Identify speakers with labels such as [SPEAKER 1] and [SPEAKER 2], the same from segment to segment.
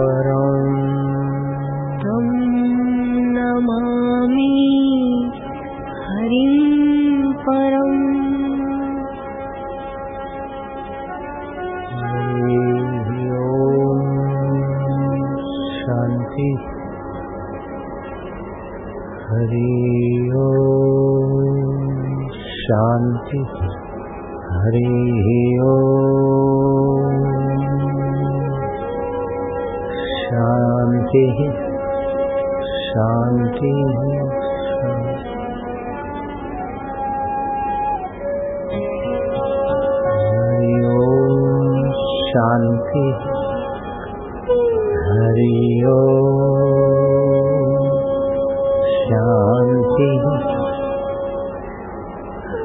[SPEAKER 1] हरिं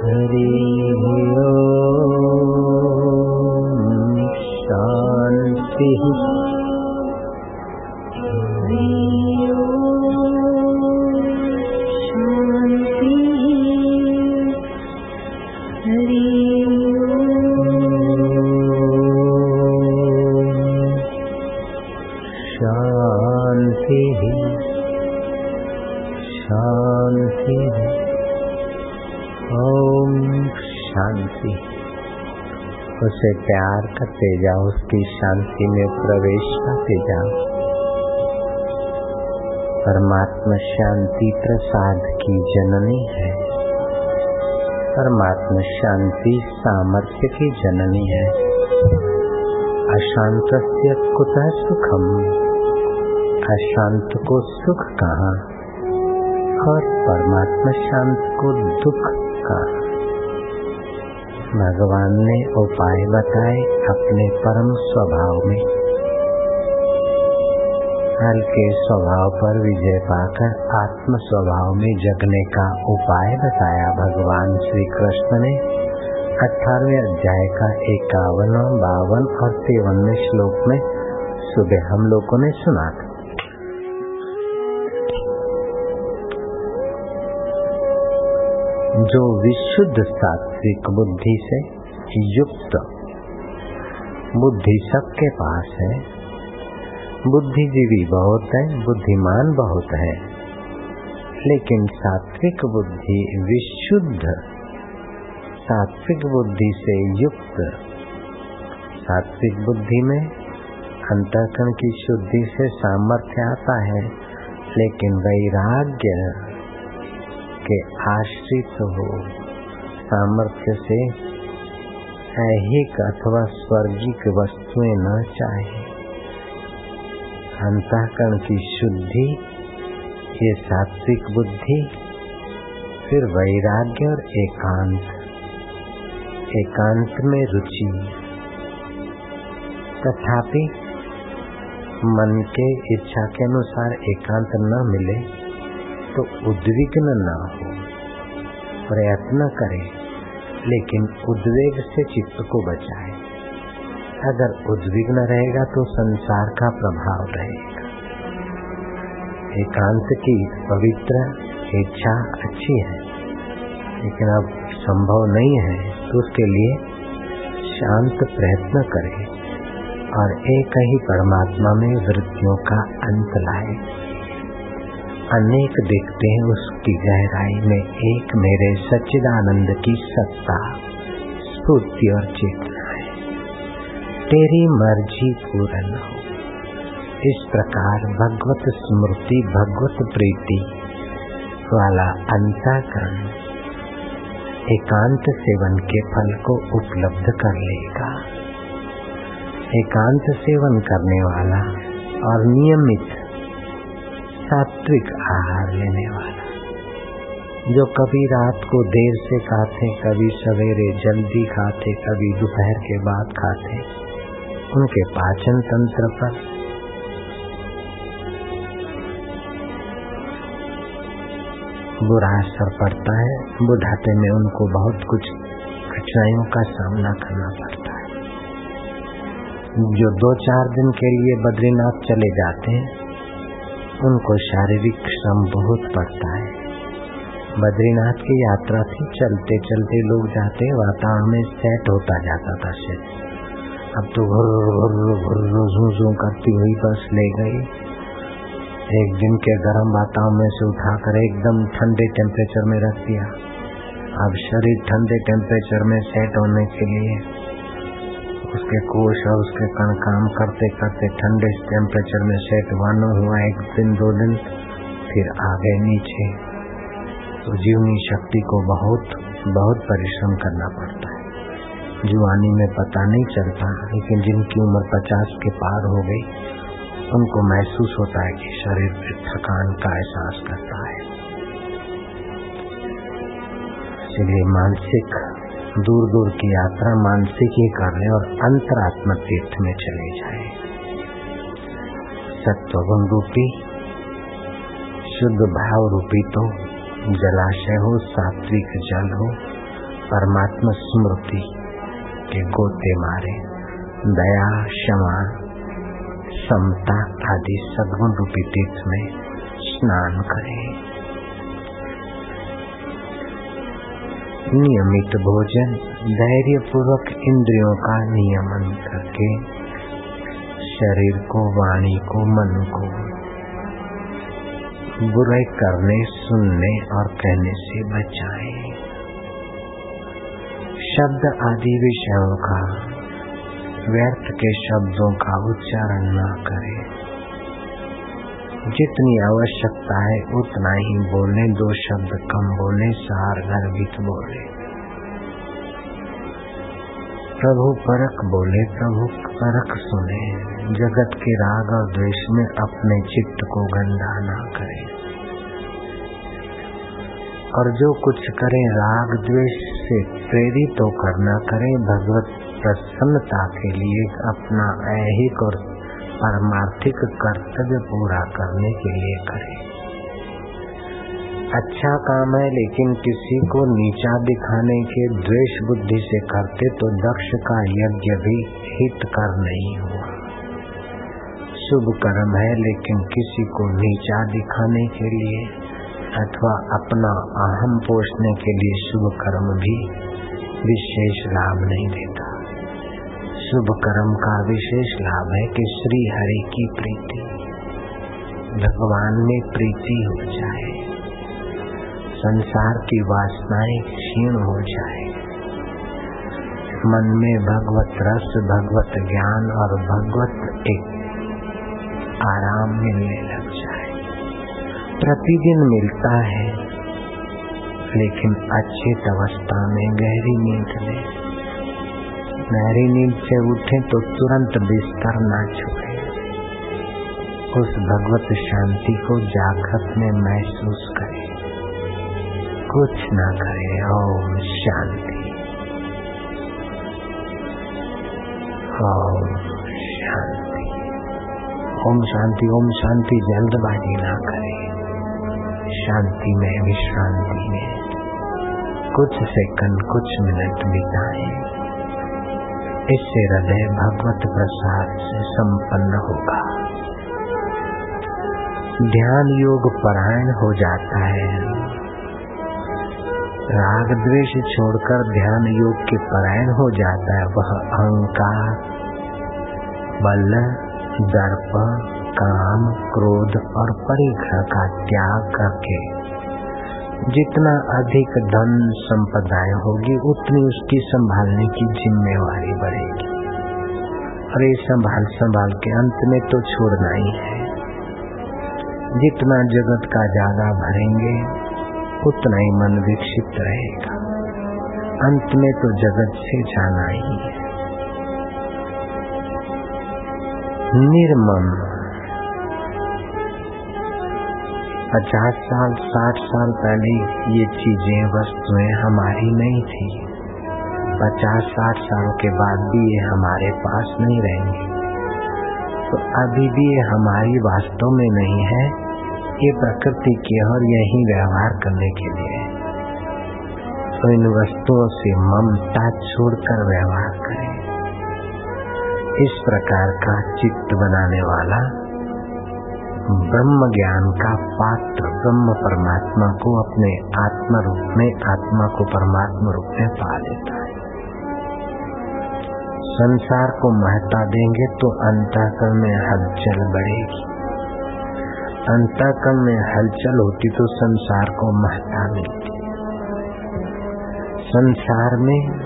[SPEAKER 2] हरि
[SPEAKER 1] ओम उसे प्यार करते जाओ, उसकी शांति में प्रवेश पाते जाओ। परमात्मा शांति प्रसाद की जननी है। परमात्मा शांति सामर्थ्य की जननी है। अशांत कुतः सुखम? अशांत को सुख कहा? और परमात्मा शांत को दुख कहा? भगवान ने उपाय बताए अपने परम स्वभाव में। हल्के स्वभाव पर विजय पाकर आत्म स्वभाव में जगने का उपाय बताया भगवान श्री कृष्ण ने। अठारहवें अध्याय का इक्यावन बावन और तिरवनवे श्लोक में सुबह हम लोगों ने सुना था। जो विशुद्ध सात्विक बुद्धि से युक्त बुद्धि सबके पास है, बुद्धिजीवी बहुत है, बुद्धिमान बहुत है, लेकिन सात्विक बुद्धि विशुद्ध, सात्विक बुद्धि से युक्त, सात्विक बुद्धि में अंतःकरण की शुद्धि से सामर्थ्य आता है, लेकिन वैराग्य के आश्रित हो। सामर्थ्य से ऐहिक अथवा स्वर्गिक वस्तुएँ न चाहे। अंतःकरण की शुद्धि, ये सात्विक बुद्धि, फिर वैराग्य और एकांत। एकांत में रुचि। तथापि, मन के इच्छा के अनुसार एकांत न मिले। तो उद्विग्न न हो। प्रयत्न करे, लेकिन उद्वेग से चित्त को बचाए। अगर उद्विग्न रहेगा तो संसार का प्रभाव रहेगा। एकांत की पवित्र इच्छा अच्छी है, लेकिन अब संभव नहीं है तो उसके लिए शांत प्रयत्न करे और एक ही परमात्मा में वृत्तियों का अंत लाए। अनेक देखते हैं उसकी गहराई में एक मेरे सच्चिदानंद की सत्ता स्फूर्ति और चेतना है। तेरी मर्ज़ी पूर्ण हो। इस प्रकार भगवत स्मृति, भगवत प्रीति वाला अंतःकरण एकांत सेवन के फल को उपलब्ध कर लेगा। एकांत सेवन करने वाला और नियमित सात्विक आहार लेने वाला। जो कभी रात को देर से खाते, कभी सवेरे जल्दी खाते, कभी दोपहर के बाद खाते, उनके पाचन तंत्र पर। बुरा असर पड़ता है, बुढ़ापे में उनको बहुत कुछ कठिनाइयों का सामना करना पड़ता है। जो दो चार दिन के लिए बद्रीनाथ चले जाते हैं उनको शारीरिक श्रम बहुत पड़ता है। बद्रीनाथ की यात्रा थी चलते चलते लोग जाते, वातावरण में सेट होता जाता था शरीर अब तो घुर घुर घुर झू करती हुई बस ले गई। एक दिन के गर्म वातावरण में से उठाकर एकदम ठंडे टेम्परेचर में रख दिया। अब शरीर ठंडे टेम्परेचर में सेट होने के लिए उसके कोश और उसके कण काम करते करते ठंडे टेम्परेचर में सेट वानो हुआ एक दिन, दो दिन, फिर आ गए नीचे। तो जीवनी शक्ति को बहुत बहुत परिश्रम करना पड़ता है। जुआनी में पता नहीं चलता, लेकिन जिनकी उम्र पचास के पार हो गई, उनको महसूस होता है कि शरीर में थकान का एहसास करता है। इसलिए मानसिक दूर दूर की यात्रा मानसिक ही कर ले और अंतरात्मक तीर्थ में चले जाए। सत्वगुण रूपी शुद्ध भाव रूपी तो जलाशय हो, सात्विक जल हो, परमात्मा स्मृति के गोते मारे, दया, क्षमा, समता आदि सदगुण रूपी तीर्थ में स्नान करें। नियमित भोजन धैर्य पूर्वक इंद्रियों का नियमन करके शरीर को, वाणी को, मन को बुरे करने, सुनने और कहने से बचाए। शब्द आदि विषयों का, व्यर्थ के शब्दों का उच्चारण न करे। जितनी आवश्यकता है, उतना ही बोले, दो शब्द कम बोले, सार गर्भित बोले। प्रभु परक बोले, प्रभु परक सुने। जगत के राग और द्वेष में अपने चित्त को गंदा ना करे। और जो कुछ करे, राग द्वेष से प्रेरित होकर न करे। भगवत प्रसन्नता के लिए अपना ऐहिक और परमार्थिक कर्तव्य पूरा करने के लिए करे। अच्छा काम है, लेकिन किसी को नीचा दिखाने के द्वेष बुद्धि से करते तो दक्ष का यज्ञ भी हित कर नहीं हुआ। शुभ कर्म है, लेकिन किसी को नीचा दिखाने के लिए अथवा अपना अहम पोषने के लिए शुभ कर्म भी विशेष लाभ नहीं देता। शुभ कर्म का विशेष लाभ है कि श्री हरि की प्रीति, भगवान में प्रीति हो जाए, संसार की वासनाएँ क्षीण हो जाए। मन में भगवत रस, भगवत ज्ञान और भगवत एक आराम मिलने लग जाए। प्रतिदिन मिलता है, लेकिन अच्छी अवस्था में गहरी में गहरी नींद से उठे तो तुरंत बिस्तर ना छुए। उस भगवत शांति को जागृत में महसूस करे। कुछ ना करे, ओम शांति। ओम शांति। ओम शांति ओम शांति, जल्दबाजी ना करे। शांति में, विश्रांति में। कुछ सेकंड, कुछ मिनट बिताएँ। इससे हृदय भगवत प्रसाद से संपन्न होगा। ध्यान योग परायण हो जाता है। राग द्वेष छोड़कर ध्यान योग के परायण हो जाता है। वह अहंकार, बल, दर्प, काम, क्रोध और परीक्षा का त्याग करके जितना अधिक धन संपदाएँ होगी, उतनी उसकी संभालने की जिम्मेवारी बढ़ेगी। और ये संभाल संभाल के अंत में तो छोड़ना ही है। जितना जगत का ज़्यादा भरेंगे, उतना ही मन विकसित रहेगा। अंत में तो जगत से जाना ही है। निर्मम। पचास साल, साठ साल पहले ये चीज़ें, वस्तुएँ हमारी नहीं थी। पचास, साठ साल के बाद भी ये हमारे पास नहीं रहेंगी। तो अभी भी ये हमारी वास्तव में नहीं है, ये प्रकृति की और यही व्यवहार करने के लिए। तो इन वस्तुओं से ममता छोड़कर व्यवहार करें। इस प्रकार का चित्त बनाने वाला ब्रह्म ज्ञान का पात्र ब्रह्म परमात्मा को अपने आत्मा रूप में आत्मा को परमात्मा रूप में पा लेता है। संसार को महत्ता देंगे तो अंतःकरण में हलचल बढ़ेगी। अंतःकरण में हलचल होती तो संसार को महत्ता मिलती। संसार में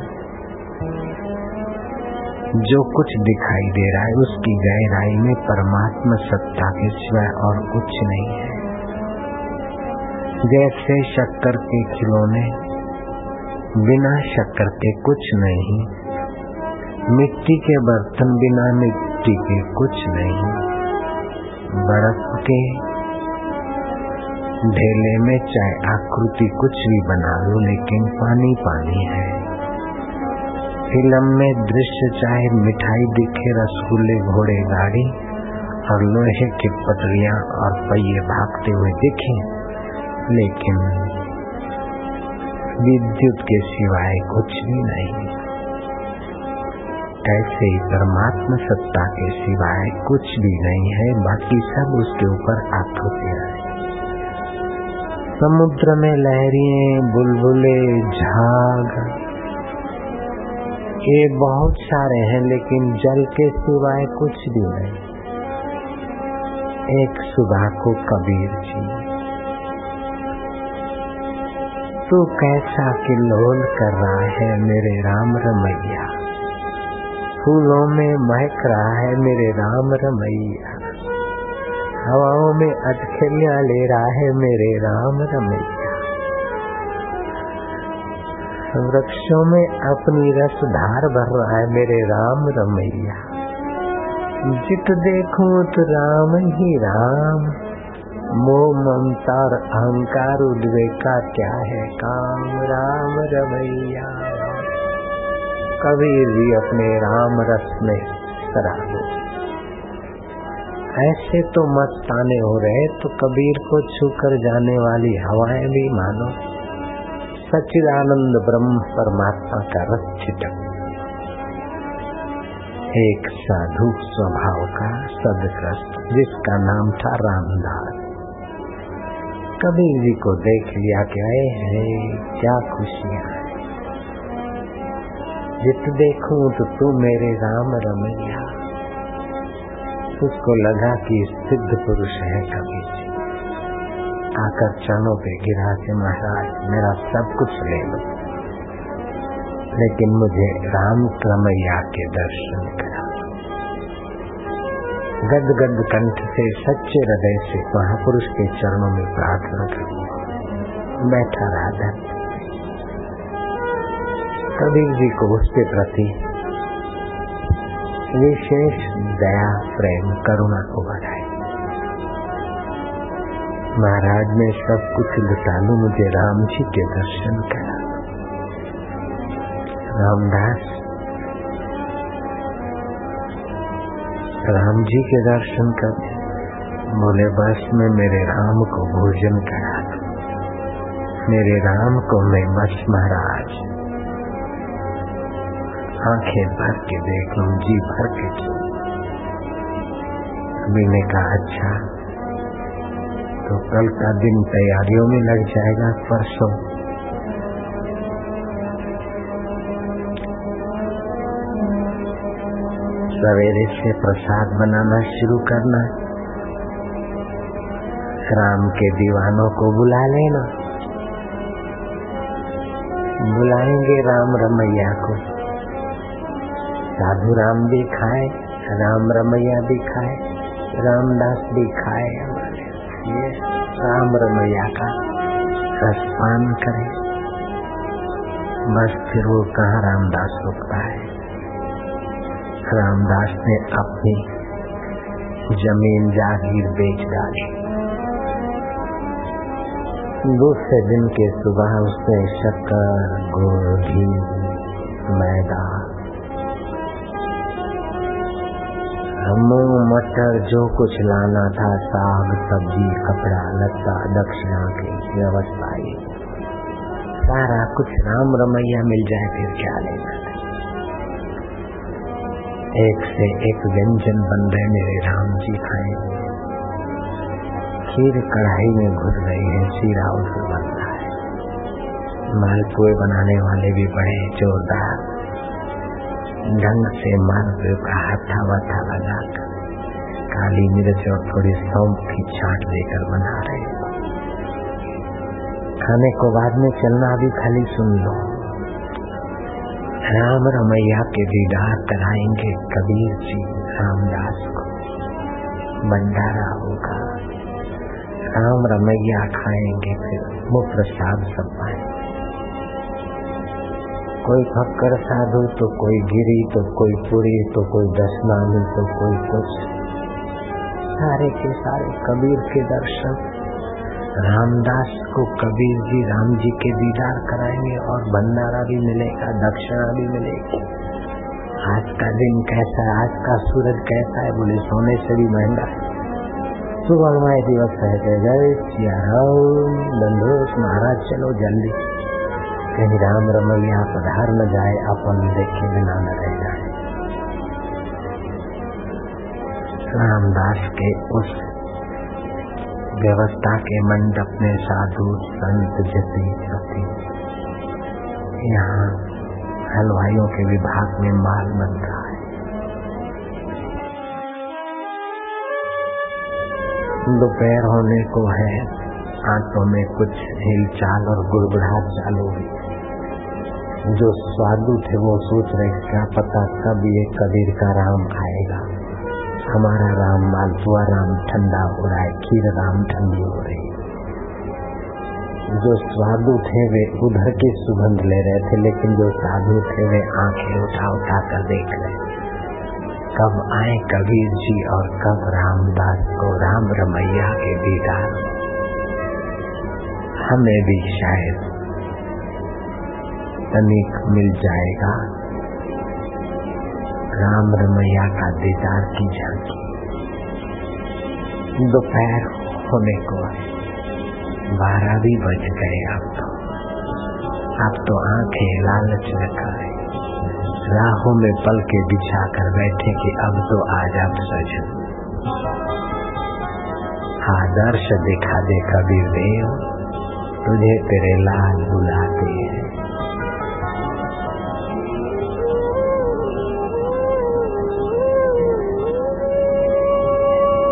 [SPEAKER 1] जो कुछ दिखाई दे रहा है, उसकी गहराई में परमात्मा सत्ता के सिवाय और कुछ नहीं है। जैसे शक्कर के खिलौने, बिना शक्कर के कुछ नहीं। मिट्टी के बर्तन बिना मिट्टी के कुछ नहीं। बर्फ़ के ढेले में चाहे आकृति कुछ भी बना लो, लेकिन पानी पानी है। फ़िल्म में दृश्य चाहे मिठाई दिखे, रसगुल्ले, घोड़े, गाड़ी और लोहे की पटरिया और पहिए भागते हुए दिखे, लेकिन विद्युत के सिवाय कुछ भी नहीं। ऐसे ही परमात्मा सत्ता के सिवाय कुछ भी नहीं है, बाकी सब उसके ऊपर आकृतियाँ है। समुद्र में लहरिए बुलबुले, झाग ये बहुत सारे हैं, लेकिन जल के सिवाय कुछ भी नहीं। एक सुबह को कबीर जी। तू कैसा किल्लोल कर रहा है मेरे राम रमैया? फूलों में महक रहा है मेरे राम रमैया। हवाओं में अटखलियाँ ले रहा है मेरे राम रमैया। वृक्षों में अपनी रस धार भर रहा है मेरे राम रमैया। जित देखो तो राम ही राम। मोह ममता अहंकार उद्वे का क्या है काम? राम रमैया। कबीर जी अपने राम रस में सराबो ऐसे तो मस्ताने हो रहे तो कबीर को छूकर जाने वाली हवाएँ भी मानो। सचिदानंद ब्रह्म परमात्मा का रस छिटक एक साधु स्वभाव का सदग्रस्त, जिसका नाम था रामदास कबीर जी को देख लिया कि आए है, क्या खुशियाँ जित देखूँ तो तू मेरे राम रमैया। उसको लगा कि सिद्ध पुरुष है कभी आकर चरणों पे गिरा के महाराज, मेरा सब कुछ ले लो। लेकिन मुझे राम क्रमैया के दर्शन करा गद गद कंठ से सच्चे हृदय से महापुरुष के चरणों में प्रार्थना कर। बैठा रहा धन कबीर जी को उसके प्रति विशेष दया, प्रेम, करुणा को बढ़ाए महाराज ने सब कुछ लुटा लू, मुझे राम जी के दर्शन करा। रामदास, राम जी के दर्शन कर, बोले, बस में मेरे राम को भोजन करा मेरे राम को मैं बस महाराज। आँखें भर के देख लू, जी भर के। अभी ने कहा अच्छा तो कल का दिन तैयारियों में लग जाएगा परसों। सवेरे से प्रसाद बनाना शुरू करना। राम के दीवानों को बुला लेना। बुलाएँगे राम रमैया को। साधु राम भी खाए, राम रमैया भी खाए, रामदास भी खाए। राम रमैया का रसपान करे। बस फिर वो कहा, रामदास रुकता है। रामदास ने अपनी ज़मीन जागीर बेच डाली। दूसरे दिन के सुबह उसने शक्कर गुड़ घी मैदा मूंग मटर जो कुछ लाना था, साग, सब्ज़ी, कपड़ा, लत्ता, दक्षिणा की व्यवस्था सारा कुछ राम रमैया मिल जाए, फिर क्या लेना एक से एक व्यंजन बन रहे मेरे राम जी खाएँगे खीर कढ़ाई में घुस गई है शीरा उसमें बन रहा है। मालपुए बनाने वाले भी बड़े जोरदार। ढंग से मालपुए का हथा लगा कर काली मिर्च और थोड़ी सौंप की छाट लेकर बना रहे खाने को बाद में चलना अभी खाली सुन लो राम रमैया के दीदार कराएँगे कबीर जी रामदास को भंडारा होगा राम रमैया खाएँगे फिर वो प्रसाद सब पाएँगे कोई फक्कर साधु तो कोई गिरी तो कोई पुरी तो कोई दशनामी तो कोई कुछ। सारे के सारे कबीर के दर्शन। रामदास को कबीर जी, राम जी के दीदार कराएँगे और भंडारा भी मिलेगा, दक्षिणा भी मिलेगी। आज का दिन कैसा है? आज का सूरज कैसा है? बोले, सोने से भी महँगा है। सुवर्णमय दिवस है, जय सिया राम महाराज, चलो जल्दी। कहीं राम रमैया पधार न जाए अपन देखे बिना न रह जाए रामदास के उस व्यवस्था के मंडप में साधु संत जति सती यहाँ हलवाइयों के विभाग में माल बन रहा है। दोपहर होने को है आंतों में कुछ हिलचाल और गुड़गुड़ाहट चालू हुई। जो स्वादु थे, वो सोच रहे, क्या पता कब ये कबीर का राम आएगा? हमारा राम मालपुआ राम ठंडा हो रहा है, खीर राम ठंडी हो रही जो स्वादु थे, वे उधर की सुगंध ले रहे थे, लेकिन जो साधु थे, वे आँखें उठा उठा कर देख रहे। कब आए कबीर जी और कब रामदास को, राम रमैया के दीदार। हमें भी शायद तनिक मिल जाएगा। राम रमैया का दीदार की झांकी। दोपहर होने को बारह भी बज गए अब तो। अब तो आँखें लालच न करे राहों में पल के बिछा कर बैठे कि अब तो आज अब सज। आदर्श दिखा दे कबीर देव, तुझे तेरे लाल बुलाते हैं।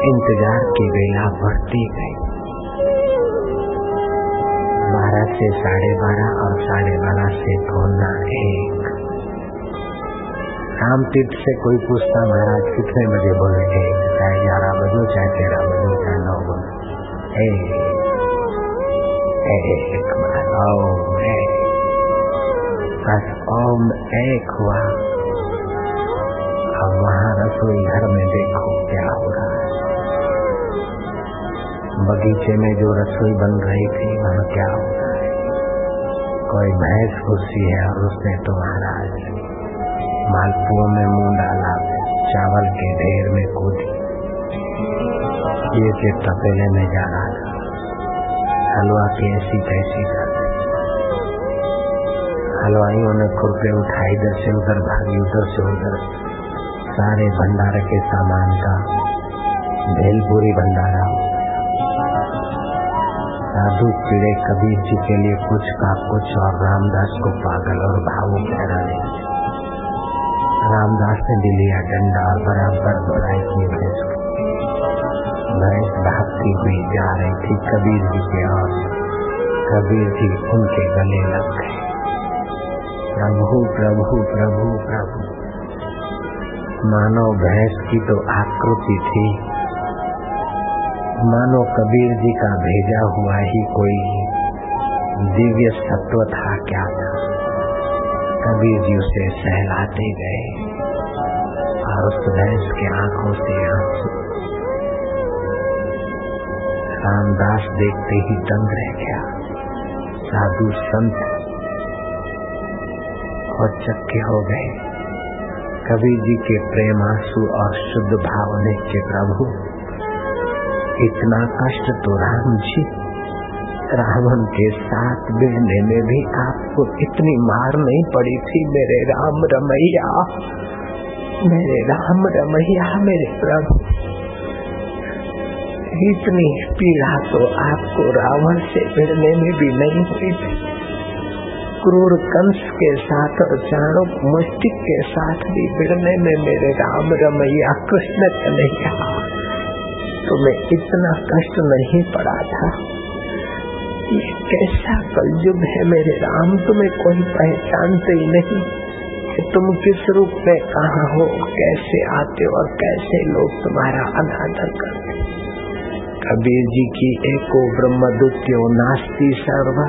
[SPEAKER 1] इंतज़ार की वेला बढ़ती गई। बारह से साढ़े बारह और साढ़े बारह से पौना एक। राम तीर्थ से कोई पूछता, महाराज, कितने बजे बोले एक चाहे ग्यारह बजो, चाहे तेरह बजो, चाहे नौ बजो। एक ओम बस ओम एक हुआ। अब वहाँ रसोई घर में देखो, क्या हो रहा बगीचे में जो रसोई बन रही थी, वहाँ क्या होता है कोई भैंस घुसी है और उसने तो महाराज मालपुओं में मुँह डाला, चावल के ढेर में कूदी। ये के तपेले में जा रहा था। हलवा की ऐसी तैसी कर हलवाइयों ने खुरपे उठाई, इधर से उधर भागी, उधर से उधर। सारे भंडारे के सामान का भेलपुरी भंडारा साधु चिड़े कबीर जी के लिए कुछ का कुछ और रामदास को पागल और भावुक ठहराने रामदास ने भी लिया डंडा और बराबर बुराई की भैंस भैंस भागती हुई जा रही थी कबीर जी के और कबीर जी उनके गले लग गए। प्रभु प्रभु प्रभु प्रभु। मानो भैंस की तो आकृति थी। मानो कबीर जी का भेजा हुआ ही कोई दिव्य सत्व था क्या था? कबीर जी उसे सहलाते गए और उस भैंस के आँखों से आँसू। रामदास देखते ही दंग रह गया। साधु संत और चक्के हो गए। कबीर जी के प्रेम आँसू और शुद्ध भावने के प्रभु इतना कष्ट तो राम जी रावण के साथ भिड़ने में भी आपको इतनी मार नहीं पड़ी थी, मेरे राम रमैया। मेरे राम रमैया, मेरे प्रभु। इतनी पीड़ा तो आपको रावण से भिड़ने में भी नहीं हुई थी। क्रूर कंस के साथ और चाणुक मुष्टिक के साथ भी भिड़ने में मेरे राम रमैया, कृष्ण कन्हैया। तुम्हें इतना कष्ट नहीं पड़ा था। ये कैसा कलयुग है मेरे राम, तुम्हें कोई पहचानते ही नहीं कि तुम किस रूप में कहा हो, कैसे आते हो और कैसे लोग तुम्हारा अनादर करते कबीर जी की एको ब्रह्म द्वितीय नास्ती सर्व।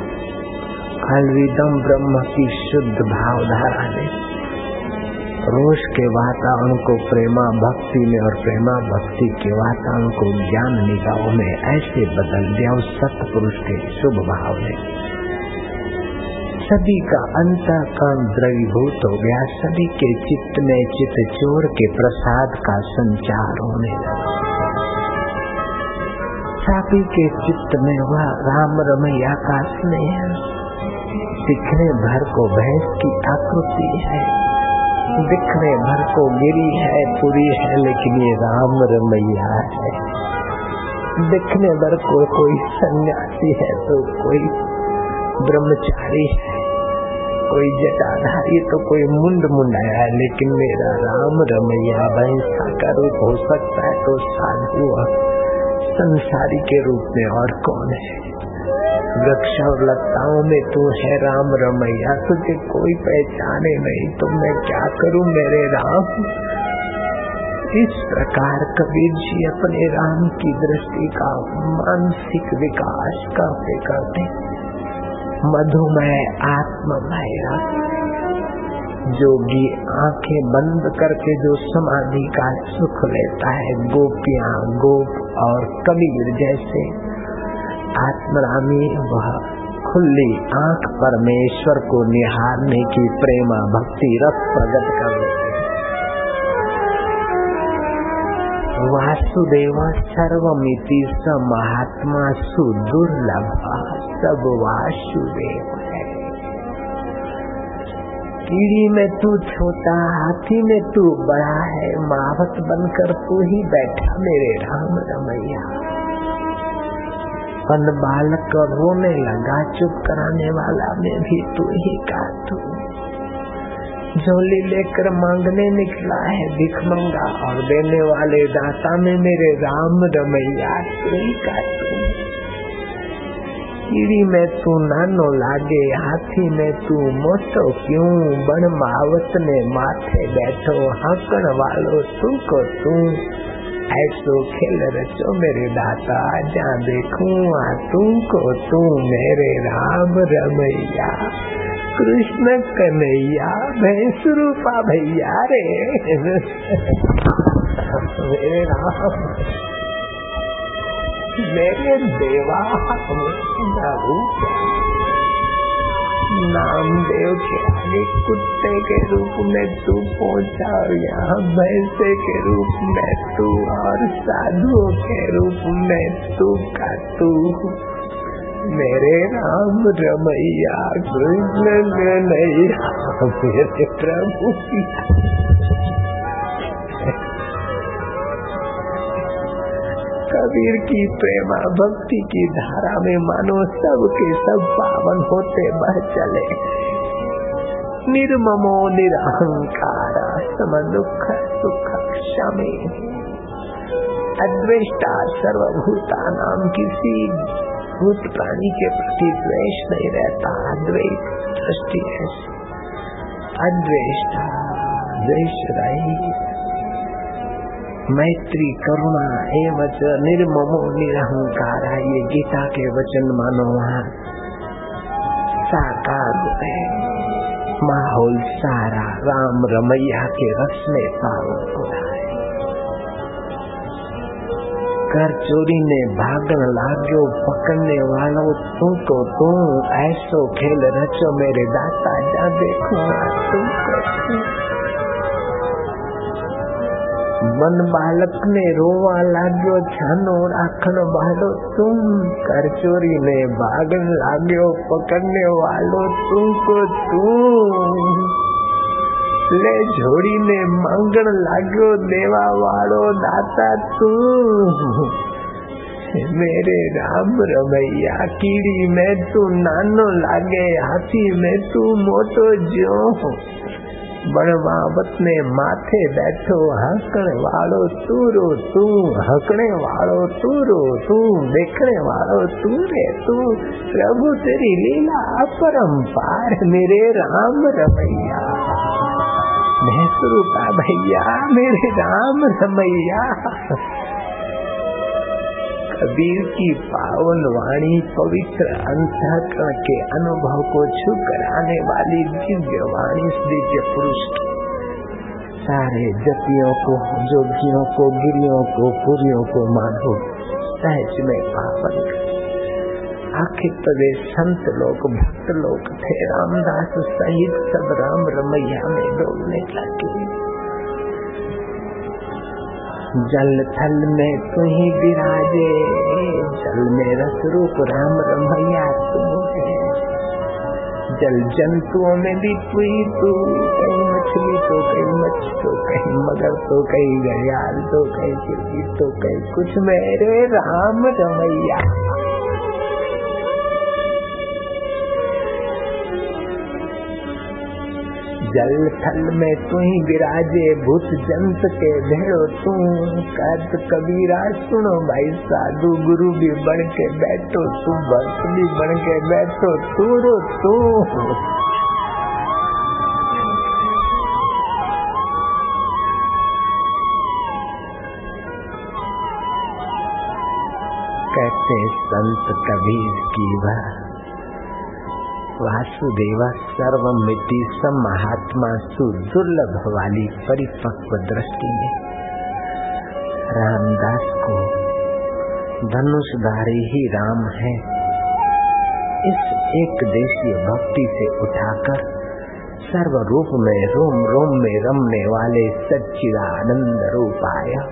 [SPEAKER 1] अलविदम ब्रह्म की शुद्ध भावधारा ने रोष के वातावरण को प्रेमा भक्ति में और प्रेमा भक्ति के वातावरण को ज्ञान निगाहों में ऐसे बदल दिया उस सतपुरुष के शुभ भाव ने सभी का अंतकरण द्रवीभूत हो गया। सभी के चित्त में चित्त चोर के प्रसाद का संचार होने लगा। सभी के चित्त में वह राम रमैया का स्नेह दिखने भर को भैंस की आकृति है। दिखने भर को गिरी है पूरी है, लेकिन ये राम रमैया है। दिखने भर को कोई सन्यासी है तो कोई ब्रह्मचारी है। कोई जटाधारी तो कोई मुंड मुंडाया है, लेकिन मेरा राम रमैया भैंसा का रूप हो सकता है तो साधु संसारी के रूप में और कौन है? वृक्ष और लताओं में तू है राम रमैया, तुझे कोई पहचाने नहीं तो मैं क्या करूँ मेरे राम? इस प्रकार कबीर जी अपने राम की दृष्टि का, मानसिक विकास करते करते मधुमय आत्ममय, जोगी आँखें बंद करके जो समाधि का सुख लेता है, गोपियाँ, गोप और कबीर जैसे आत्मरामी वह खुली आँख परमेश्वर को निहारने की प्रेमा भक्ति रस प्रकट कर वासुदेव सर्वमिति स महात्मा सुदुर्लभ, सब वासुदेव है। कीड़ी में तू छोटा, हाथी में तू बड़ा है मावत बनकर तू ही बैठा मेरे राम रमैया। पन बालक रोने लगा, चुप कराने वाला मैं भी तू ही का तू। झोली लेकर मांगने निकला है भिखमंगा और देने वाले दाता में मेरे राम रमैया तू ही का तू। कीड़ी में तू नानो लागे, हाथी में तू मोटो क्यों? बन मावत ने माथे बैठो, हकण वालो तू को तू। ऐसो खेल रचो मेरे दाता जा देखूँ आ तू मेरे राम रमैया। कृष्ण कन्हैया भैंस रूपा भैया रे। मेरे राम, मेरे देवा नाम देव के आगे कुत्ते के रूप में तू पहुँचा और यहाँ, भैंसे के रूप में तू और साधुओं के रूप में तू का तू। मेरे राम रमैया कृष्ण मेरे प्रभु। कबीर की प्रेमा, भक्ति की धारा में मानो सब के सब पावन होते बह चले। निर्ममो निरहंकार सम दुख सुख, क्षमे। अद्वेष्टा सर्वभूता नाम किसी भूत प्राणी के प्रति द्वेष नहीं रहता, अद्वैत दृष्टि है। अद्वेष्टा द्वेष रही। मैत्री, करुणा एवं निर्ममो निरहंकार ये गीता के वचन मानो। वहाँ साकार है। माहौल सारा राम रमैया के रस में पावन हो रहा है। कर चोरी ने भागन लागो पकड़ने वालों तू को तू ऐसो खेल रचो, मेरे दाता जा देखो तुमको। मन बालक ने रोवा लाग्यो छानो राखण वालो तुम कर चोरी ने भागन लाग्यो पकड़ने वालो तुमको तू લે જોડીને માંગણ લાગ્યો દેવા વાળો દાતા તું મેરે રામ રમૈયા કીડી મેં તું નાનો લાગે હાથી મેં તું મોટો જો બણવાવત ને માથે બેઠો હકણ વાળો તુરો તું હકણે વાળો તુરો તું દેખણે વાળો તું રે તું પ્રભુ તેરી લીલા અપરંપાર મેરે રામ રમૈયા भैंसरू का भैया मेरे राम रमैया कबीर की पावन वाणी पवित्र अंतकरण के अनुभव को छू कराने वाली दिव्य वाणी दिव्य पुरुष सारे जतियों को, जोगियों को, गिरियों को, पुरियों को मानो, सहज में पावन आखिर प्रदेश संत लोग भक्त लोग थे। रामदास सहित सब राम रमैया में डोलने लगे। जल थल में तू विराजे जल में रस रूप राम रमैया तुम जल जंतुओं में भी तू ही तू, कहीं मछली तो कहीं मच्छ तो कहीं मगर तो कहीं घड़ियाल तो कहीं तो कहीं कुछ मेरे राम रमैया। जल थल में तू ही विराजे भूत जंत के भेड़ो तू। कद कबीरा, सुनो भाई साधु, गुरु भी बन के बैठो, तू भक्त भी बन के बैठो, तू रो तू। कहते संत कबीर की वह वासुदेव सम महात्मा सुदुर्लभ वाली परिपक्व दृष्टि में रामदास को धनुषधारी ही राम है। इस एक देशीय भक्ति से उठाकर सर्व रूप में रोम रोम में रमने वाले सच्चिदानंद रूप आया